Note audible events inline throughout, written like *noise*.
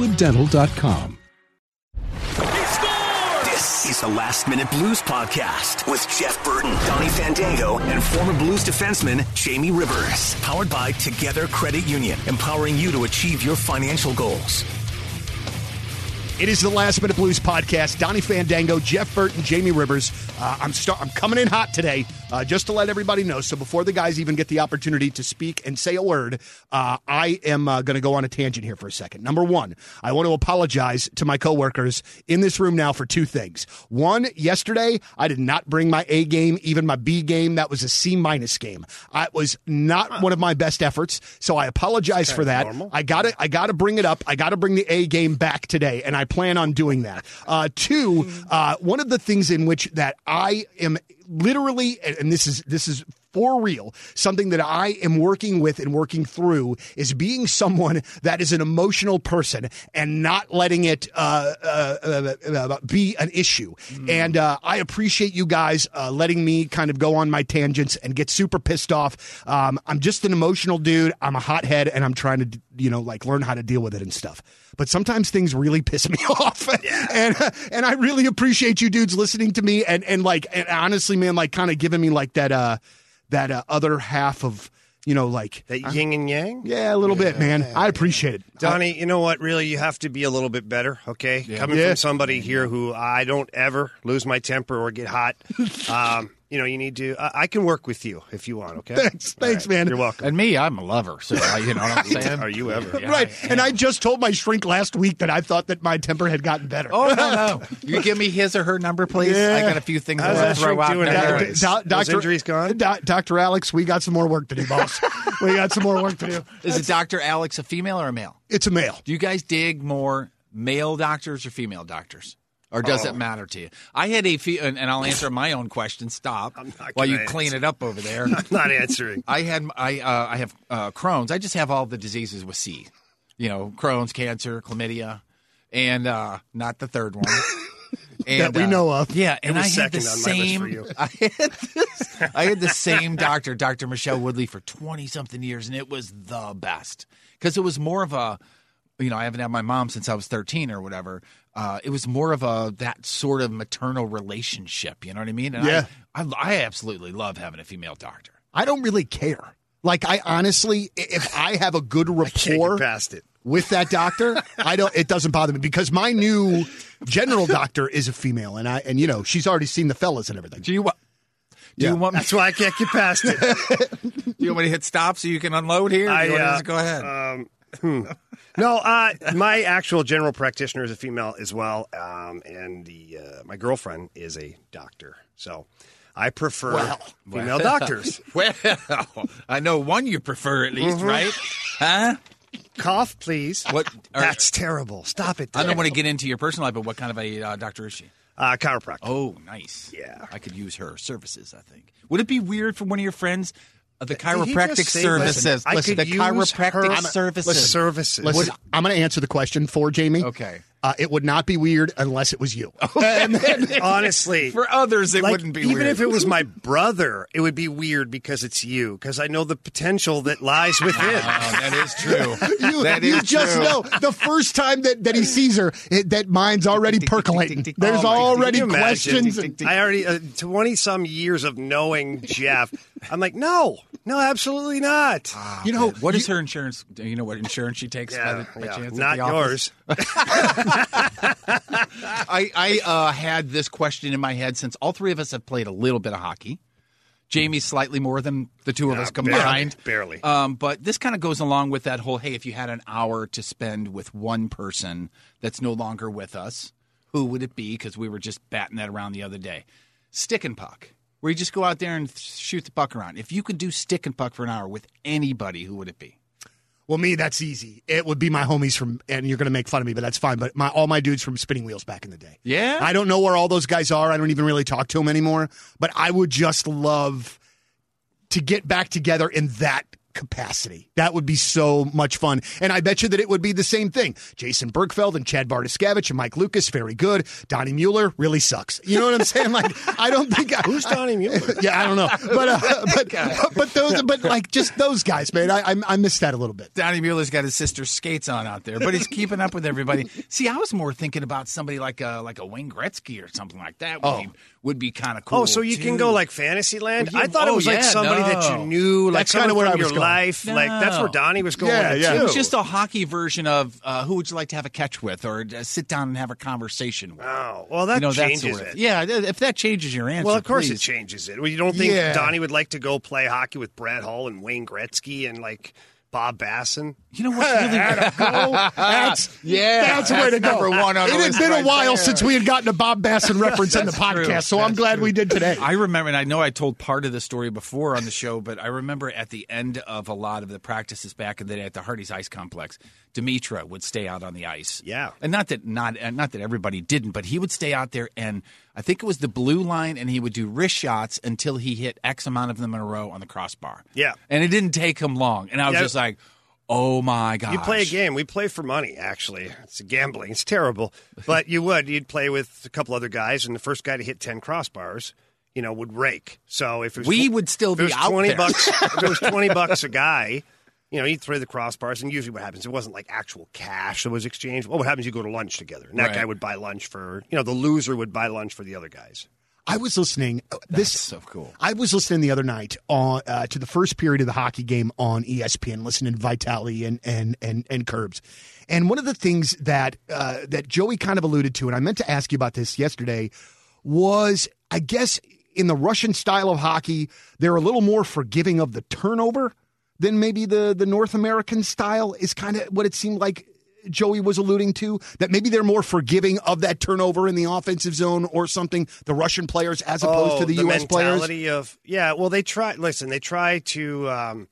crestwooddental.com. This is the Last Minute Blues Podcast with Jeff Burton, Donnie Fandango, and former Blues defenseman Jamie Rivers. Powered by Together Credit Union, empowering you to achieve your financial goals. It is the Last Minute Blues podcast. Donnie Fandango, Jeff Burton, Jamie Rivers. Uh, I'm start, I'm coming in hot today, uh, just to let everybody know. So before the guys even get the opportunity to speak and say a word, uh, I am uh, going to go on a tangent here for a second. Number one, I want to apologize to my coworkers in this room now for two things. One, yesterday I did not bring my A game, even my B game. That was a C minus game. I was not one of my best efforts, so I apologize for that. normal. I got to I got to bring it up. I got to bring the A game back today, and I plan on doing that. Uh, two, uh, one of the things in which that I am literally, and this is this is for real, something that I am working with and working through is being someone that is an emotional person and not letting it uh, uh, uh, uh, be an issue. And uh, I appreciate you guys uh, letting me kind of go on my tangents and get super pissed off. Um, I'm just an emotional dude. I'm a hothead, and I'm trying to, you know, like learn how to deal with it and stuff. But sometimes things really piss me *laughs* off, and and I really appreciate you dudes listening to me and and like and honestly, man, like kind of giving me like that uh that uh, other half of you know like That yin and yang? yeah, a little bit, man. I appreciate it. Donnie, you know what? Really, you have to be a little bit better, okay? Coming Yeah. from somebody here who I don't ever lose my temper or get hot, *laughs* um, you know, you need to. I, I can work with you if you want, okay? Thanks, thanks, man. You're welcome. And me, I'm a lover, so uh, you know what I'm *laughs* saying. Are you ever? right, and I just told my shrink last week that I thought that my temper had gotten better. Oh no, no! *laughs* You give me his or her number, please. Yeah. I got a few things I want to throw shrink out doing there. Do- do- Doctor- injuries gone? Do- Dr. Alex, we got some more work to do, boss. we got some more work to do. Is it Dr. Alex a female or a male? It's a male. Do you guys dig more male doctors or female doctors? Or does Oh. it matter to you? I had a fe- and, and I'll answer my own question. Stop while you gonna clean it up over there. *laughs* I'm not answering. I had I uh, I have uh, Crohn's. I just have all the diseases with C. You know, Crohn's, cancer, chlamydia, and uh, not the third one. *laughs* And, That we uh, know of. Yeah, and was I had the second on my list same. *laughs* I had this, I had the same doctor, Doctor Michelle Woodley, for twenty something years, and it was the best because it was more of a. You know, I haven't had my mom since I was thirteen or whatever. Uh, it was more of a that sort of maternal relationship. You know what I mean? And Yeah. I, I, I absolutely love having a female doctor. I don't really care. Like I honestly, if I have a good rapport past it. with that doctor, I don't. It doesn't bother me because my new general doctor is a female, and I and you know she's already seen the fellas and everything. Do you want? Do Yeah. you want? That's why I can't get past it. *laughs* Do you want me to hit stop so you can unload here? I, you want to uh, go ahead. Um, hmm. No, uh, my actual general practitioner is a female as well, um, and the uh, my girlfriend is a doctor. So I prefer female doctors. *laughs* well, I know one you prefer at least, right? Huh? Cough, please. What? are- That's terrible. Stop it. I don't want to get into your personal life, but what kind of a uh, doctor is she? Uh, chiropractor. Oh, nice. Yeah. I could use her services. I think. Would it be weird for one of your friends? Uh, the chiropractic services. listen, I Listen, could the use chiropractic her- services. services. Listen, I'm going to answer the question for Jamie. Okay. Uh, it would not be weird unless it was you. *laughs* Honestly, *laughs* For others, it like, wouldn't be even weird. if it was my *laughs* brother, it would be weird because it's you. Because I know the potential that lies within. Oh, that is true. You, that you is just true. know the first time that, that he sees her, it, that mind's already percolating. There's Oh already can you imagine? questions. I already uh, twenty some years of knowing Jeff. I'm like, no, no, absolutely not. you know, What is her insurance? Do you know what insurance she takes by, yeah, the, by yeah, chance? at not the yours. *laughs* I, I uh, had this question in my head since all three of us have played a little bit of hockey. Jamie slightly more than the two of us combined. barely, barely. Um, but this kind of goes along with that whole hey, if you had an hour to spend with one person that's no longer with us, who would it be? Because we were just batting that around the other day. Stick and puck, where you just go out there and shoot the puck around. If you could do stick and puck for an hour with anybody, who would it be? Well, me, that's easy. It would be my homies from, and you're going to make fun of me, but that's fine. But my all my dudes from Spinning Wheels back in the day. Yeah? I don't know where all those guys are. I don't even really talk to them anymore. But I would just love to get back together in that capacity. That would be so much fun. And I bet you that it would be the same thing. Jason Bergfeld and Chad Bartiskevich and Mike Lucas, very good. Donnie Mueller really sucks. You know what I'm saying? Like, I don't think I, Who's Donnie Mueller? *laughs* yeah, I don't know, but uh, but but those, but like just those guys, man. I I, I missed that a little bit. Donnie Mueller's got his sister's skates on out there, but he's keeping up with everybody. See, I was more thinking about somebody like a like a Wayne Gretzky or something like that. Would be, would be kind of cool. Oh, so you can go like Fantasyland? Well, yeah, I thought it oh, was like yeah, somebody that you knew, like That's kinda someone where from I was your going. life. Like that's where No. Donnie was going. Yeah, yeah. too. It was just a hockey version of uh, who would you like to have a catch with or uh, sit down and have a conversation with. Oh, well, that you know, that changes sort of. it. Yeah, if that changes your answer, Well, of course please. it changes it. Well, you don't think Yeah. Donnie would like to go play hockey with Brett Hull and Wayne Gretzky and like Bob Bassen? You know what's really *laughs* That's Yeah, that's the way to go. number one on it had list been a while there. since we had gotten a Bob Bassen *laughs* reference in the That's true. podcast, so I'm glad true. we did today. I remember, and I know I told part of the story before on the show, but I remember at the end of a lot of the practices back in the day at the Hardee's Ice Complex, Demitra would stay out on the ice. Yeah. and not that not and not that everybody didn't, but he would stay out there, and I think it was the blue line, and he would do wrist shots until he hit X amount of them in a row on the crossbar. Yeah. and it didn't take him long, and I was Yeah. just like, oh my god, You play a game. We play for money, actually. It's gambling. It's terrible. But you would. You'd play with a couple other guys, and the first guy to hit 10 crossbars, you know, would rake. So if it was We would still be was out 20 there. bucks, if it was 20 *laughs* bucks a guy, you know, you'd throw the crossbars, and usually what happens, it wasn't like actual cash that was exchanged. Well, what happens, you go to lunch together, and that Right. guy would buy lunch for, you know, the loser would buy lunch for the other guys. I was listening. uh, This That's so cool. I was listening the other night on uh, to the first period of the hockey game on ESPN, listening to Vitale and and and and Kerbs, and one of the things that uh, that Joey kind of alluded to, and I meant to ask you about this yesterday, was I guess in the Russian style of hockey, they're a little more forgiving of the turnover than maybe the the North American style is kind of what it seemed like Joey was alluding to that maybe they're more forgiving of that turnover in the offensive zone or something the Russian players as opposed to the, US players of yeah. Well, they try. Listen, they try to. Um,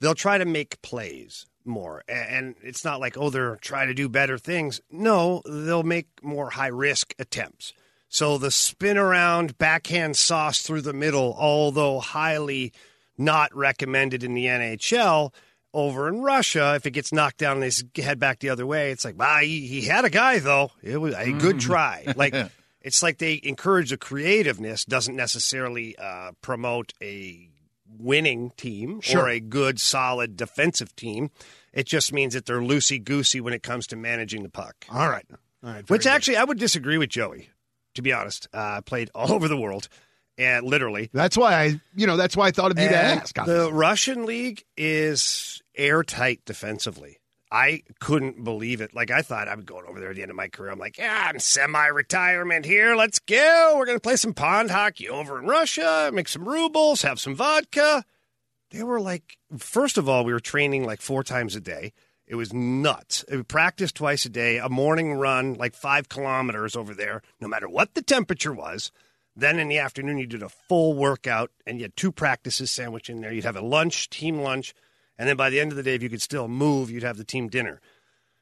they'll try to make plays more, and it's not like oh they're trying to do better things. No, they'll make more high risk attempts. So the spin around backhand sauce through the middle, although highly not recommended in the NHL. Over in Russia, if it gets knocked down and they head back the other way, it's like, wow, he, he had a guy though. It was a good try. *laughs* Like it's like they encourage the creativeness, doesn't necessarily uh, promote a winning team Sure. or a good, solid defensive team. It just means that they're loosey goosey when it comes to managing the puck. all right all right Which good. actually, I would disagree with Joey. To be honest, uh, I played all *laughs* over the world, and literally, That's why I, you know, that's why I thought of you to ask. on The. Russian league is airtight defensively. I couldn't believe it. Like I thought I'm going over there at the end of my career. I'm like, yeah, I'm semi-retirement here. Let's go. We're gonna play some pond hockey over in Russia. Make some rubles. Have some vodka. They were like, first of all, we were training like four times a day. It was nuts. We practiced twice a day, a morning run, like five kilometers over there, no matter what the temperature was. Then in the afternoon, you did a full workout and you had two practices sandwiched in there. You'd have a lunch, team lunch. And then by the end of the day, if you could still move, you'd have the team dinner.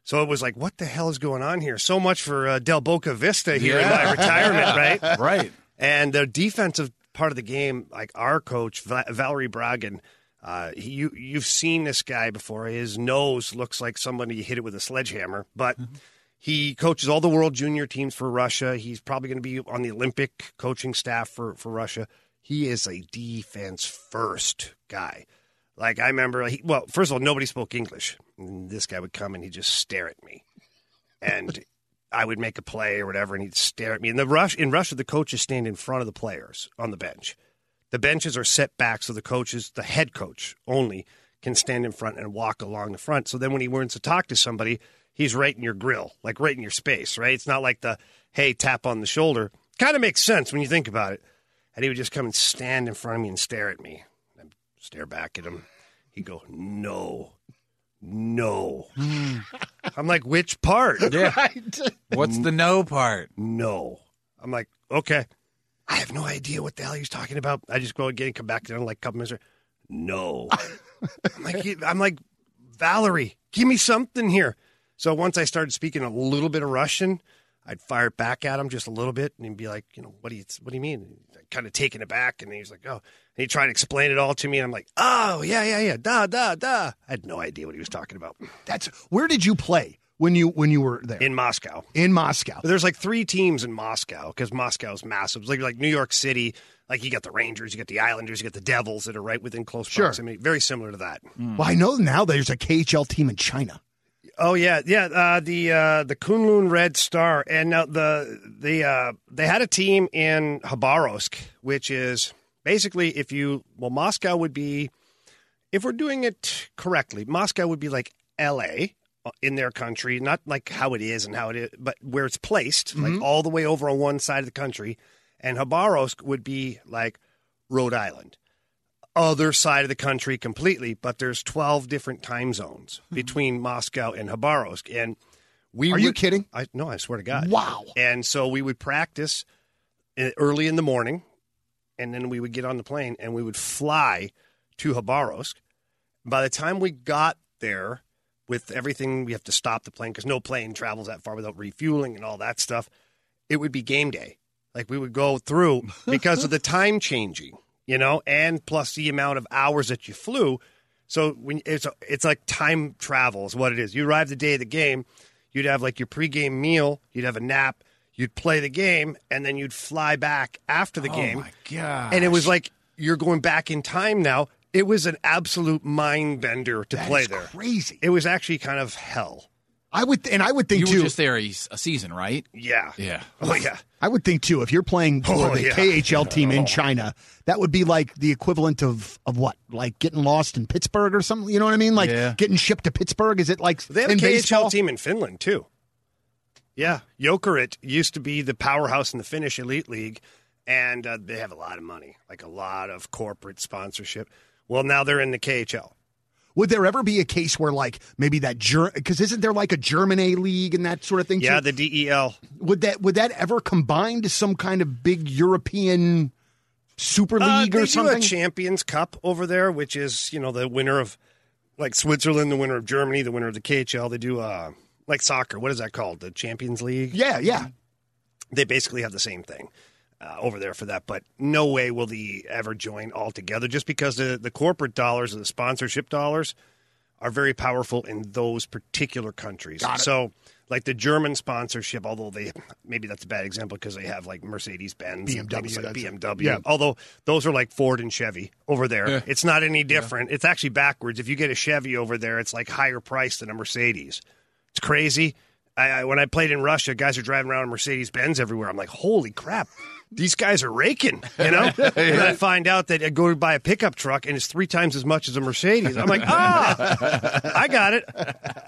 So it was like, what the hell is going on here? So much for uh, Del Boca Vista here in my retirement, *laughs* right? right. And the defensive part of the game, like our coach Va- Valeri Bragin, uh, he, you you've seen this guy before. His nose looks like somebody hit it with a sledgehammer, but he coaches all the world junior teams for Russia. He's probably going to be on the Olympic coaching staff for for Russia. He is a defense first guy. Like I remember, he, well, first of all, nobody spoke English. And this guy would come and he'd just stare at me, and I would make a play or whatever, and he'd stare at me. And the rush in Russia, the coaches stand in front of the players on the bench. The benches are set back so the coaches, the head coach only, can stand in front and walk along the front. So then when he wants to talk to somebody, he's right in your grill, like right in your space, right? It's not like the hey tap on the shoulder. Kind of makes sense when you think about it. And he would just come and stand in front of me and stare at me. I'd stare back at him. He'd go, no, no. Hmm. I'm like, which part? Yeah. *laughs* What's the no part? No. I'm like, okay. I have no idea what the hell he's talking about. I just go again, come back down like a couple minutes. later, No. *laughs* I'm like, I'm like Valeri, give me something here. So once I started speaking a little bit of Russian, I'd fire back at him just a little bit, and he'd be like, you know, what do you what do you mean? Kind of taken aback, and he's like, oh, and he tried to explain it all to me, and I'm like, oh yeah, yeah, yeah, da da da. I had no idea what he was talking about That's where did you play when you when you were there in Moscow. in Moscow? There's like three teams in Moscow because Moscow's massive. It's like like New York City. Like you got the Rangers, you got the Islanders, you got the Devils that are right within close Sure. proximity. Very similar to that. Well, I know now there's a KHL team in China. Oh yeah, yeah. Uh, the uh, the Kunlun Red Star, and now the the uh, they had a team in Khabarovsk, which is basically if you well Moscow would be if we're doing it correctly, Moscow would be like L.A. in their country, not like how it is and how it is, but where it's placed, like all the way over on one side of the country, and Khabarovsk would be like Rhode Island other side of the country completely, but there's 12 different time zones between Moscow and Khabarovsk. And we Are you kidding? I no, I swear to God. Wow. And so we would practice uh, early in the morning, and then we would get on the plane and we would fly to Khabarovsk. By the time we got there, with everything, we have to stop the plane because no plane travels that far without refueling and all that stuff. It would be game day. Like we would go through because of the time changing, you know, and plus the amount of hours that you flew. So when it's it's like time travel is what it is. You arrive the day of the game, you'd have like your pregame meal, you'd have a nap, you'd play the game, and then you'd fly back after the oh game. Oh my god! And it was like you're going back in time now. It was an absolute mind bender to That play there. crazy. It was actually kind of hell. I would, and I would think you too. were just there a, a season, right? Yeah. Yeah. Oh yeah. I would think too. If you're playing for Oh, the yeah. KHL team in China, that would be like the equivalent of of what, like getting lost in Pittsburgh or something. You know what I mean? Like Yeah. getting shipped to Pittsburgh. Is it like They have a KHL baseball? team in Finland too. Yeah, Jokerit used to be the powerhouse in the Finnish elite league, and uh, they have a lot of money, like a lot of corporate sponsorship. Well, now they're in the KHL. Would there ever be a case where like maybe that because isn't there like a German A league and that sort of thing? Yeah, too? the E DEL. would that would that ever combine to some kind of big European Super Uh, League they or do something? a Champions Cup over there, which is you know the winner of like Switzerland, the winner of Germany, the winner of the KHL. They do uh, like soccer. What is that called? The Champions League. yeah, yeah. they basically have the same thing uh, over there for that. But no way will they ever join all together just because the, the corporate dollars and the sponsorship dollars are very powerful in those particular countries. So, like the German sponsorship, although they maybe that's a bad example because they have like Mercedes Benz, BMW, like BMW. yeah. Although those are like Ford and Chevy over there. It's not any different. It's actually backwards. If you get a Chevy over there, it's like higher price than a Mercedes. It's crazy. I, I, when I played in Russia, guys are driving around in Mercedes Benz everywhere. I'm like, holy crap, these guys are raking, you know? *laughs* And I find out that I go to buy a pickup truck and it's three times as much as a Mercedes. I'm like, ah, I got it.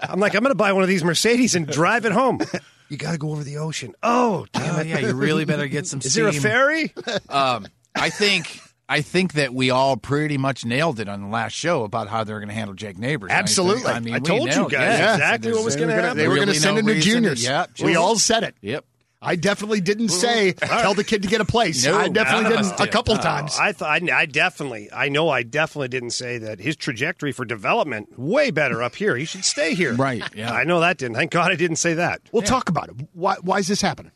I'm like, I'm going to buy one of these Mercedes and drive it home. You got to go over the ocean. Oh, damn Oh it. yeah, you really better get *laughs* some. Is there a ferry? Um, I think I think that we all pretty much nailed it on the last show about how they're going to handle Jake Neighbors. Absolutely. I, mean, I told you guys yeah. exactly what was gonna They were gonna- happen. They were going to send no him to juniors. Yep. we all said it. Yep. I definitely didn't say tell the kid to get a place. No, I definitely none of us didn't a couple No. times. I thought I, I definitely, I know, I definitely didn't say that his trajectory for development way better up here. He should stay here. Right, yeah. I know that didn't. Thank God I didn't say that. We'll talk about it. Why, why is this happening?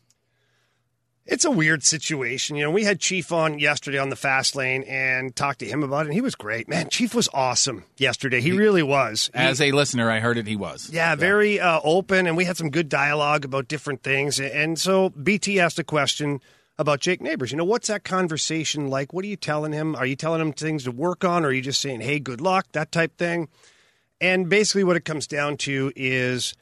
It's a weird situation. You know, we had Chief on yesterday on the fast lane and talked to him about it. And he was great, man. Chief was awesome yesterday. He really was. He- As a listener, I heard it. He was. Yeah, very uh, open, and we had some good dialogue about different things. And so BT asked a question about Jake Neighbors. You know, what's that conversation like? What are you telling him? Are you telling him things to work on, or are you just saying, "Hey, good luck," that type thing? And basically, what it comes down to is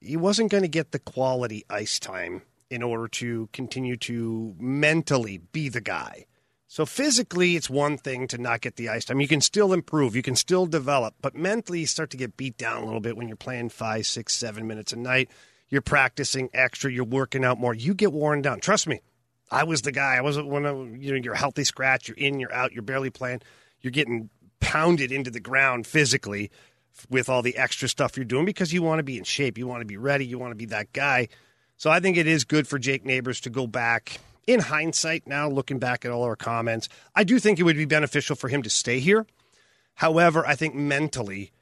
he wasn't going to get the quality ice time in order to continue to mentally be the guy. So physically, it's one thing to not get the ice time. You can still improve, you can still develop, but mentally, you start to get beat down a little bit when you're playing five, six, seven minutes a night. You're practicing extra, you're working out more. You get worn down. Trust me, I was the guy. I wasn't one of you know. You're healthy scratch. You're in. You're out. You're barely playing. You're getting pounded into the ground physically with all the extra stuff you're doing because you want to be in shape. You want to be ready. You want to be that guy. So I think it is good for Jake Neighbors to go back. In hindsight, now looking back at all our comments, I do think it would be beneficial for him to stay here. However, I think mentally,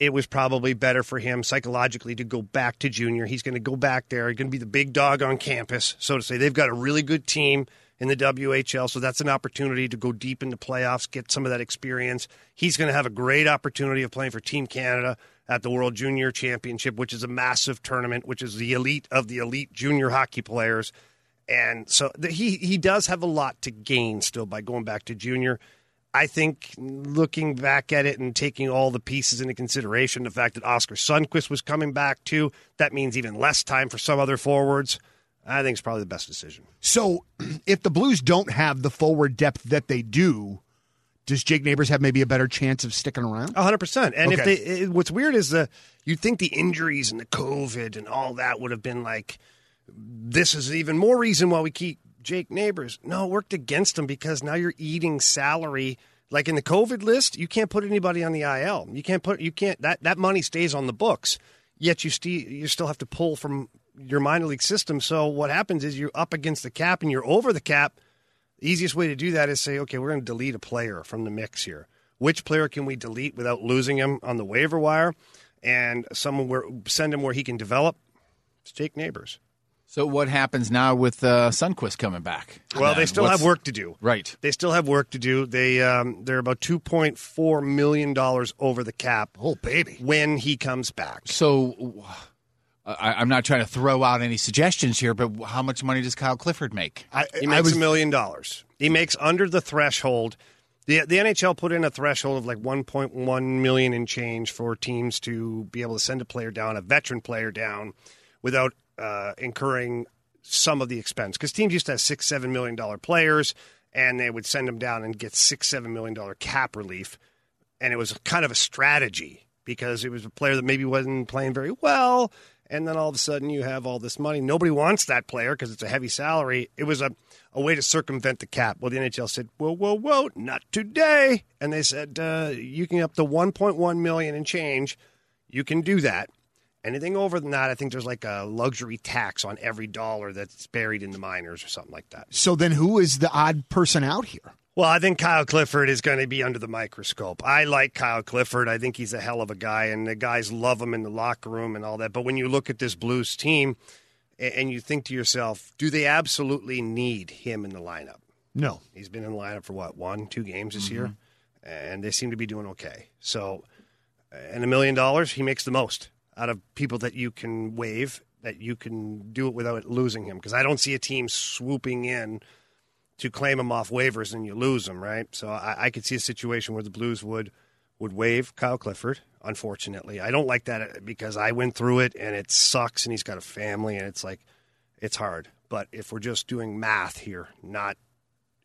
it was probably better for him psychologically to go back to junior. He's going to go back there. He's going to be the big dog on campus, so to say. They've got a really good team in the WHL, so that's an opportunity to go deep into playoffs, get some of that experience. He's going to have a great opportunity of playing for Team Canada at the World Junior Championship, which is a massive tournament, which is the elite of the elite junior hockey players. And so the, he he does have a lot to gain still by going back to junior. I think looking back at it and taking all the pieces into consideration, the fact that Oskar Sundqvist was coming back too, that means even less time for some other forwards. I think it's probably the best decision. So, *clears throat* if the Blues don't have the forward depth that they do, does Jake Neighbors have maybe a better chance of sticking around? hundred percent. And if they, it, what's weird is the you'd think the injuries and the COVID and all that would have been like, this is even more reason why we keep Jake Neighbors. No, it worked against him because now you're eating salary. Like in the COVID list, you can't put anybody on the IL. You can't put you can't that that money stays on the books. Yet you still you still have to pull from your minor league system. So what happens is you're up against the cap and you're over the cap. The easiest way to do that is say, okay, we're going to delete a player from the mix here. Which player can we delete without losing him on the waiver wire? And someone where send him where he can develop. It's Jake Neighbors. So what happens now with uh, Sundqvist coming back? Well, they still what's- have work to do. Right. They still have work to do. They um, they're about two point four million dollars over the cap. Oh, baby. When he comes back, So I, I'm not trying to throw out any suggestions here, but how much money does Kyle Clifford make? I, he I makes was a million dollars. He makes under the threshold. The the NHL put in a threshold of like 1.1 million in change for teams to be able to send a player down, a veteran player down, without uh, incurring some of the expense. Because teams used to have six, seven million dollar players, and they would send them down and get six, seven million dollar cap relief, and it was kind of a strategy because it was a player that maybe wasn't playing very well. And then all of a sudden, you have all this money. Nobody wants that player because it's a heavy salary. It was a, a way to circumvent the cap. Well, the NHL said, "Whoa, whoa, whoa, not today!" And they said, uh, "You can up to 1.1 million and change. You can do that. Anything over than that, I think there's like a luxury tax on every dollar that's buried in the minors or something like that." so then who is the odd person out here? Well, I think Kyle Clifford is going to be under the microscope. I like Kyle Clifford. I think he's a hell of a guy, and the guys love him in the locker room and all that. But when you look at this Blues team and you think to yourself, do they absolutely need him in the lineup? No. He's been in the lineup for what, one, two games this year? Mm-hmm. And they seem to be doing okay. So, and a million dollars, he makes the most out of people that you can waive, that you can do it without losing him. Because I don't see a team swooping in to claim him off waivers and you lose him, right? So I, I could see a situation where the Blues would would waive Kyle Clifford. Unfortunately, I don't like that because I went through it and it sucks, and he's got a family, and it's like it's hard. But if we're just doing math here, not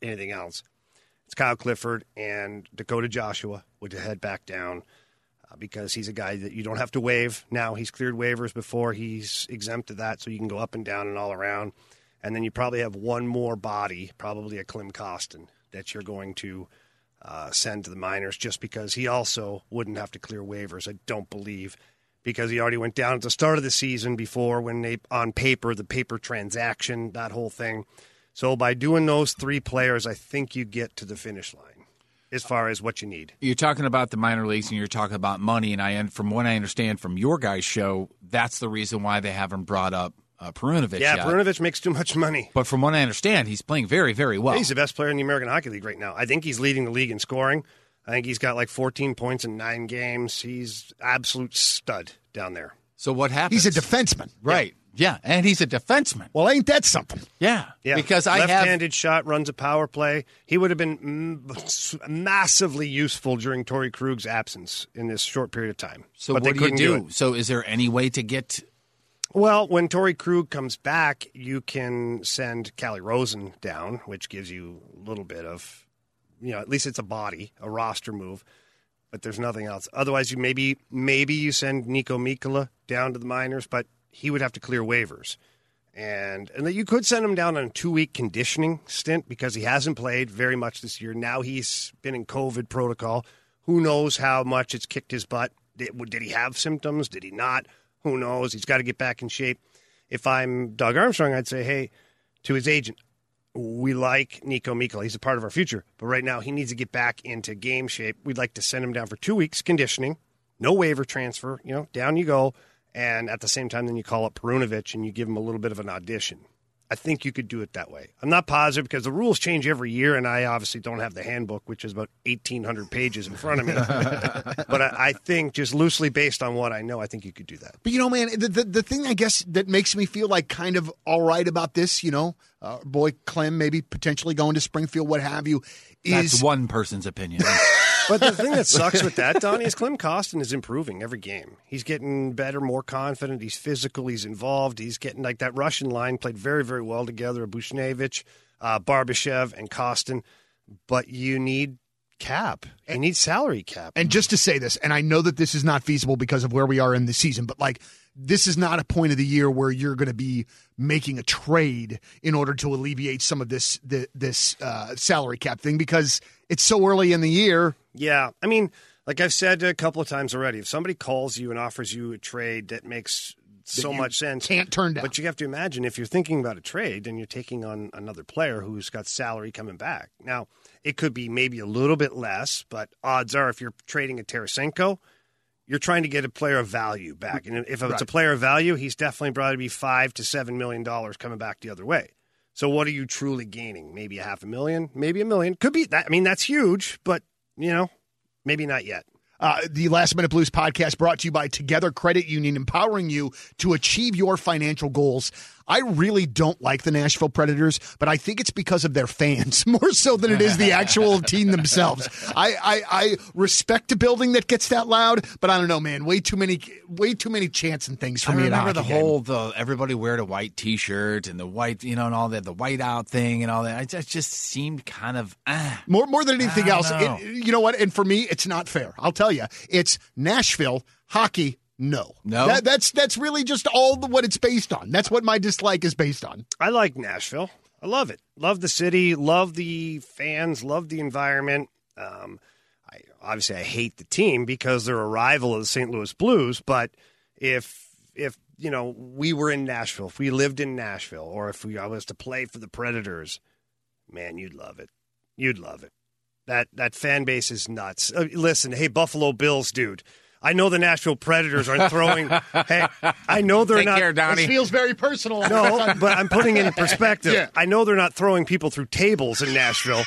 anything else, it's Kyle Clifford and Dakota Joshua would head back down uh, because he's a guy that you don't have to waive now. He's cleared waivers before; he's exempted that, so you can go up and down and all around. And then you probably have one more body, probably a Klim Kostin, that you're going to uh, send to the minors just because he also wouldn't have to clear waivers, I don't believe, because he already went down at the start of the season before when they, on paper, the paper transaction, that whole thing. So by doing those three players, I think you get to the finish line as far as what you need. You're talking about the minor leagues and you're talking about money, and I from what I understand from your guys' show, that's the reason why they haven't brought up uh, Perunovich Yeah, yet. Perunovich makes too much money. But from what I understand, he's playing very, very well. He's the best player in the American Hockey League right now. I think he's leading the league in scoring. I think he's got like 14 points in nine games. He's absolute stud down there. so what happens? He's a defenseman. right? Yeah. and he's a defenseman. Well, ain't that something? Yeah, Yeah, Because I left-handed shot runs a power play. He would have been massively useful during Torey Krug's absence in this short period of time. So but what they do you couldn't do? So is there any way to get? Well, when Torey Krug comes back, you can send Calle Rosen down, which gives you a little bit of, you know, at least it's a body, a roster move. But there's nothing else. Otherwise, you maybe maybe you send Niko Mikkola down to the minors, but he would have to clear waivers. And and you could send him down on a two week conditioning stint because he hasn't played very much this year. Now he's been in COVID protocol. Who knows how much it's kicked his butt? Did, did he have symptoms? Did he not? Who knows? He's got to get back in shape. If I'm Doug Armstrong, I'd say, hey, to his agent, we like Niko Mikkola. He's a part of our future. But right now, he needs to get back into game shape. We'd like to send him down for two weeks conditioning no waiver transfer. You know, down you go, and at the same time, then you call up Perunovich and you give him a little bit of an audition. I think you could do it that way. I'm not positive because the rules change every year, and I obviously don't have the handbook, which is about 1,800 pages in front of me. *laughs* but I, I, think just loosely based on what I know, I think you could do that. But you know, man, the the, the thing I guess that makes me feel like kind of all right about this, you know, uh, boy Klim maybe potentially going to Springfield, what have you, is That's one person's opinion. *laughs* but the thing that sucks with that, *laughs* Donnie, is Klim Kostin is improving every game. He's getting better, more confident. He's physical. He's involved. He's getting like that Russian line played very, very well together. Buchnevich, uh, Barbashev, and Kostin. But you need cap. You need salary cap. And just to say this, and I know that this is not feasible because of where we are in the season, but like this is not a point of the year where you're going to be making a trade in order to alleviate some of this the, this uh, salary cap thing because it's so early in the year. Yeah, I mean, like I've said a couple of times already, if somebody calls you and offers you a trade that makes so much sense, can't turn down. But you have to imagine if you're thinking about a trade and you're taking on another player who's got salary coming back. Now, it could be maybe a little bit less, but odds are if you're trading a Tarasenko – you're trying to get a player of value back. And if it's right. a player of value, he's definitely to be five to seven million dollars coming back the other way. So what are you truly gaining? Maybe a half a million, maybe a million. Could be that. I mean, that's huge, but you know, maybe not yet. Uh, the Last Minute Blues podcast brought to you by Together Credit Union, empowering you to achieve your financial goals. I really don't like the Nashville Predators, but I think it's because of their fans *laughs* more so than it is the actual team themselves. I, I, I respect a building that gets that loud, but I don't know, man. Way too many, way too many chants and things for I me. Remember the game. whole the everybody wear a white T-shirt and the white, you know, and all that, the white out thing and all that. It just, just seemed kind of ah, more more than anything else. It, you know what? And for me, it's not fair. I'll tell you, it's Nashville hockey no, no. That, that's that's really just all the, what it's based on. That's what my dislike is based on. I like Nashville. I love it. Love the city. Love the fans. Love the environment. Um, I obviously I hate the team because they're a rival of the St. Louis Blues. But if if you know we were in Nashville, if we lived in Nashville, or if we I was to play for the Predators, man, you'd love it. You'd love it. That that fan base is nuts. Uh, listen, hey Buffalo Bills, dude. I know the Nashville Predators aren't throwing. *laughs* hey, I know they're Take not. Care, Donnie. This feels very personal. No, but I'm putting it in *laughs* perspective. yeah. I know they're not throwing people through tables in Nashville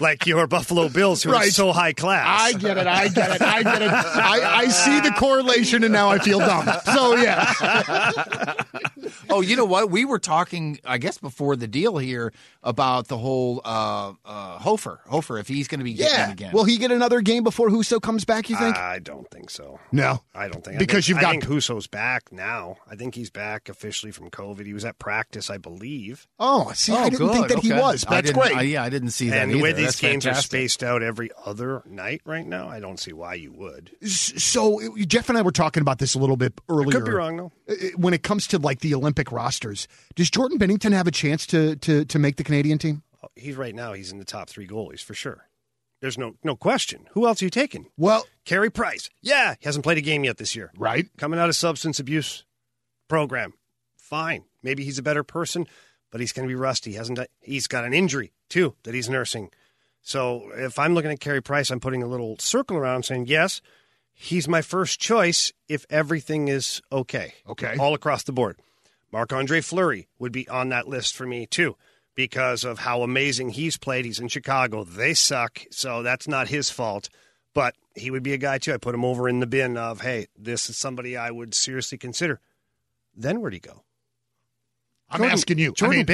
like your Buffalo Bills, who right. are so high class. I get it. I get it. I get it. I, I see the correlation, and now I feel dumb. So yeah. *laughs* *laughs* oh, you know what? We were talking, I guess, before the deal here about the whole uh, uh, Hofer. Hofer, if he's going to be yeah. again. Will he get another game before Husso comes back? You think? I don't think so. No, I don't think because think, you've got. I think Husso's back now. I think he's back officially from COVID. He was at practice, I believe. Oh, see, oh, I didn't good. think that okay. he was. That's great. I, yeah, I didn't see that. And either. the way these That's games fantastic. are spaced out every other night right now, I don't see why you would. So Jeff and I were talking about this a little bit earlier. I could be wrong though. Uh, when it comes to like the Olympic rosters, does Jordan Binnington have a chance to to to make the Canadian team? He's right now. He's in the top three goalies for sure. There's no no question. Who else are you taking? Well, Carey Price. Yeah, he hasn't played a game yet this year. Right. Coming out of substance abuse program. Fine. Maybe he's a better person, but he's going to be rusty. He hasn't done, he's got an injury too that he's nursing. So if I'm looking at Carey Price, I'm putting a little circle around saying, yes, he's my first choice if everything is okay. Okay. All across the board. Marc Andre Fleury would be on that list for me too because of how amazing he's played. He's in Chicago. They suck, so that's not his fault. But he would be a guy too. I put him over in the bin of, hey, this is somebody I would seriously consider. Then where'd he go? I'm Jordan, asking you. Jordan I mean,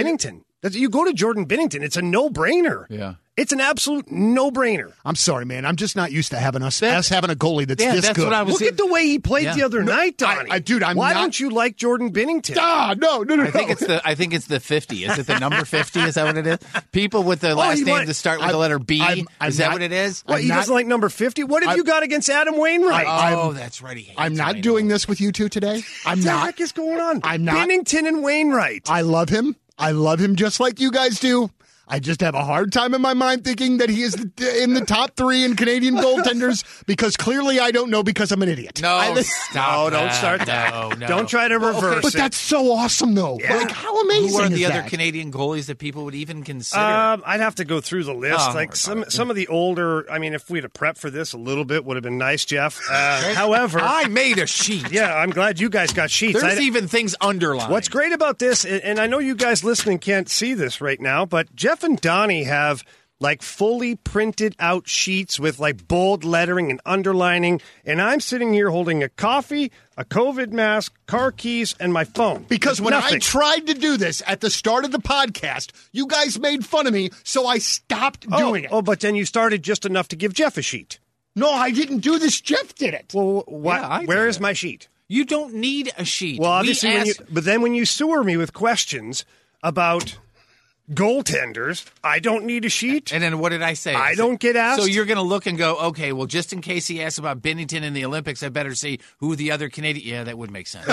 Binnington. You go to Jordan Binnington. It's a no brainer. Yeah. It's an absolute no brainer. I'm sorry, man. I'm just not used to having us, us having a goalie that's yeah, this that's good. What I was Look at the way he played yeah. the other no, night, Donnie. I, I, dude, I'm Why not, don't you like Jordan Binnington? Ah, no, no, no. I think it's the I think it's the 50. Is it the number 50? Is that what it is? People with the last name might, to start with I'm, the letter B. I'm, I'm is not, that what it is? What, he not, doesn't like number 50? What have you got against Adam Wainwright? I, oh, that's right. I'm not doing this with you two today. I'm what not. the heck is going on? I'm not. Binnington and Wainwright. I love him. I love him just like you guys do. I just have a hard time in my mind thinking that he is in the top three in Canadian *laughs* goaltenders because clearly I don't know because I'm an idiot. No, I, stop. No, don't start that. No, no. Don't try to reverse it. but it. that's so awesome, though. Yeah. Like, how amazing Who are is the other that? Canadian goalies that people would even consider? Um, I'd have to go through the list. Oh, like some it. some of the older. I mean, if we'd have prepped for this a little bit, would have been nice, Jeff. Uh, however, I made a sheet. yeah, I'm glad you guys got sheets. There's I- even things underlined. What's great about this, and and I know you guys listening can't see this right now, but Jeff and Donnie have like fully printed out sheets with like bold lettering and underlining, and I'm sitting here holding a coffee, a COVID mask, car keys, and my phone. Because when I tried to do this at the start of the podcast, you guys made fun of me, so I stopped oh, doing it. oh, but then you started just enough to give Jeff a sheet. No, I didn't do this. Jeff did it. Well, why, Yeah, I where did is it. my sheet? You don't need a sheet. Well, We obviously, when you, but then when you sewer me with questions about goaltenders, I don't need a sheet. And then what did I say? I don't get asked. So you're going to look and go, okay, well, just in case he asks about Binnington in the Olympics, I better see who the other Canadian. Yeah, that would make sense.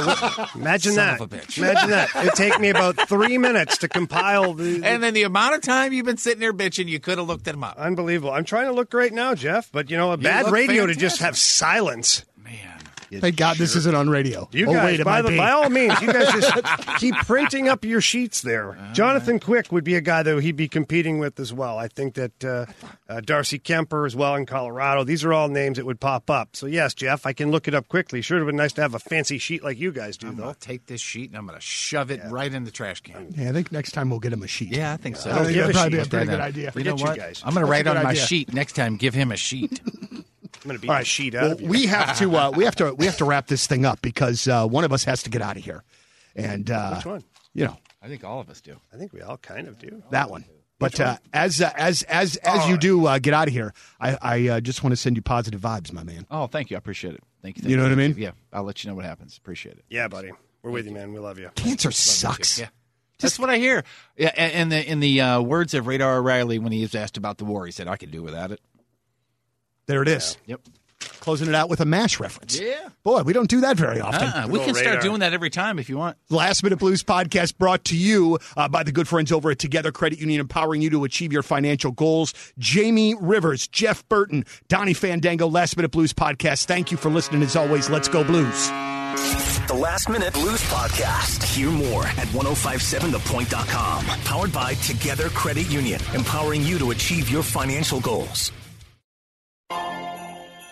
Imagine Son that. of a bitch. Imagine that. It'd take me about three minutes to compile the. and then the amount of time you've been sitting there bitching, you could have looked them up. Unbelievable. I'm trying to look great now, Jeff, but you know, a bad radio to just have silence. Man. Thank God this isn't on radio. You oh, guys, wait, by, the, by all means, you guys just *laughs* keep printing up your sheets there. Jonathan Quick would be a guy that he'd be competing with as well. I think that uh, uh, Darcy Kuemper as well in Colorado. These are all names that would pop up. So yes, Jeff, I can look it up quickly. Sure, it would have been nice to have a fancy sheet like you guys do, I'm though. going to take this sheet and I'm going to shove it right in the trash can. yeah, I think next time we'll get him a sheet. Yeah, I think so. I think give that'd a probably be a sheet. pretty Then, good idea. You know Forget you what? guys. I'm going to write good on my idea. sheet next time. Give him a sheet. *laughs* I'm going to beat All the right. sheet out Well, of you. we have to uh, we have to we have to wrap this thing up because uh, one of us has to get out of here, and uh, Which one? You know I think all of us do. I think we all kind of do. that one. But uh, as uh, as as as you do uh, get out of here, I, I uh, just want to send you positive vibes, my man. Oh, thank you. I appreciate it. Thank you. Thank You know what I mean? Yeah, I'll let you know what happens. Appreciate it. Yeah, buddy. We're with you, man. We love you. Cancer sucks. Yeah. That's what I hear. Yeah, and in the in the uh, words of Radar O'Reilly when he was asked about the war, he said, "I could do without it." There it is. Yep. Closing it out with a mash reference. Yeah. Boy, we don't do that very often. Uh-uh. We can old start Radar. doing that every time if you want. Last Minute Blues podcast brought to you uh, by the good friends over at Together Credit Union, empowering you to achieve your financial goals. Jamie Rivers, Jeff Burton, Donnie Fandango, Last Minute Blues podcast. Thank you for listening. As always, let's go Blues. The Last Minute Blues Podcast. Hear more at 1057thepoint.com. Powered by Together Credit Union, empowering you to achieve your financial goals.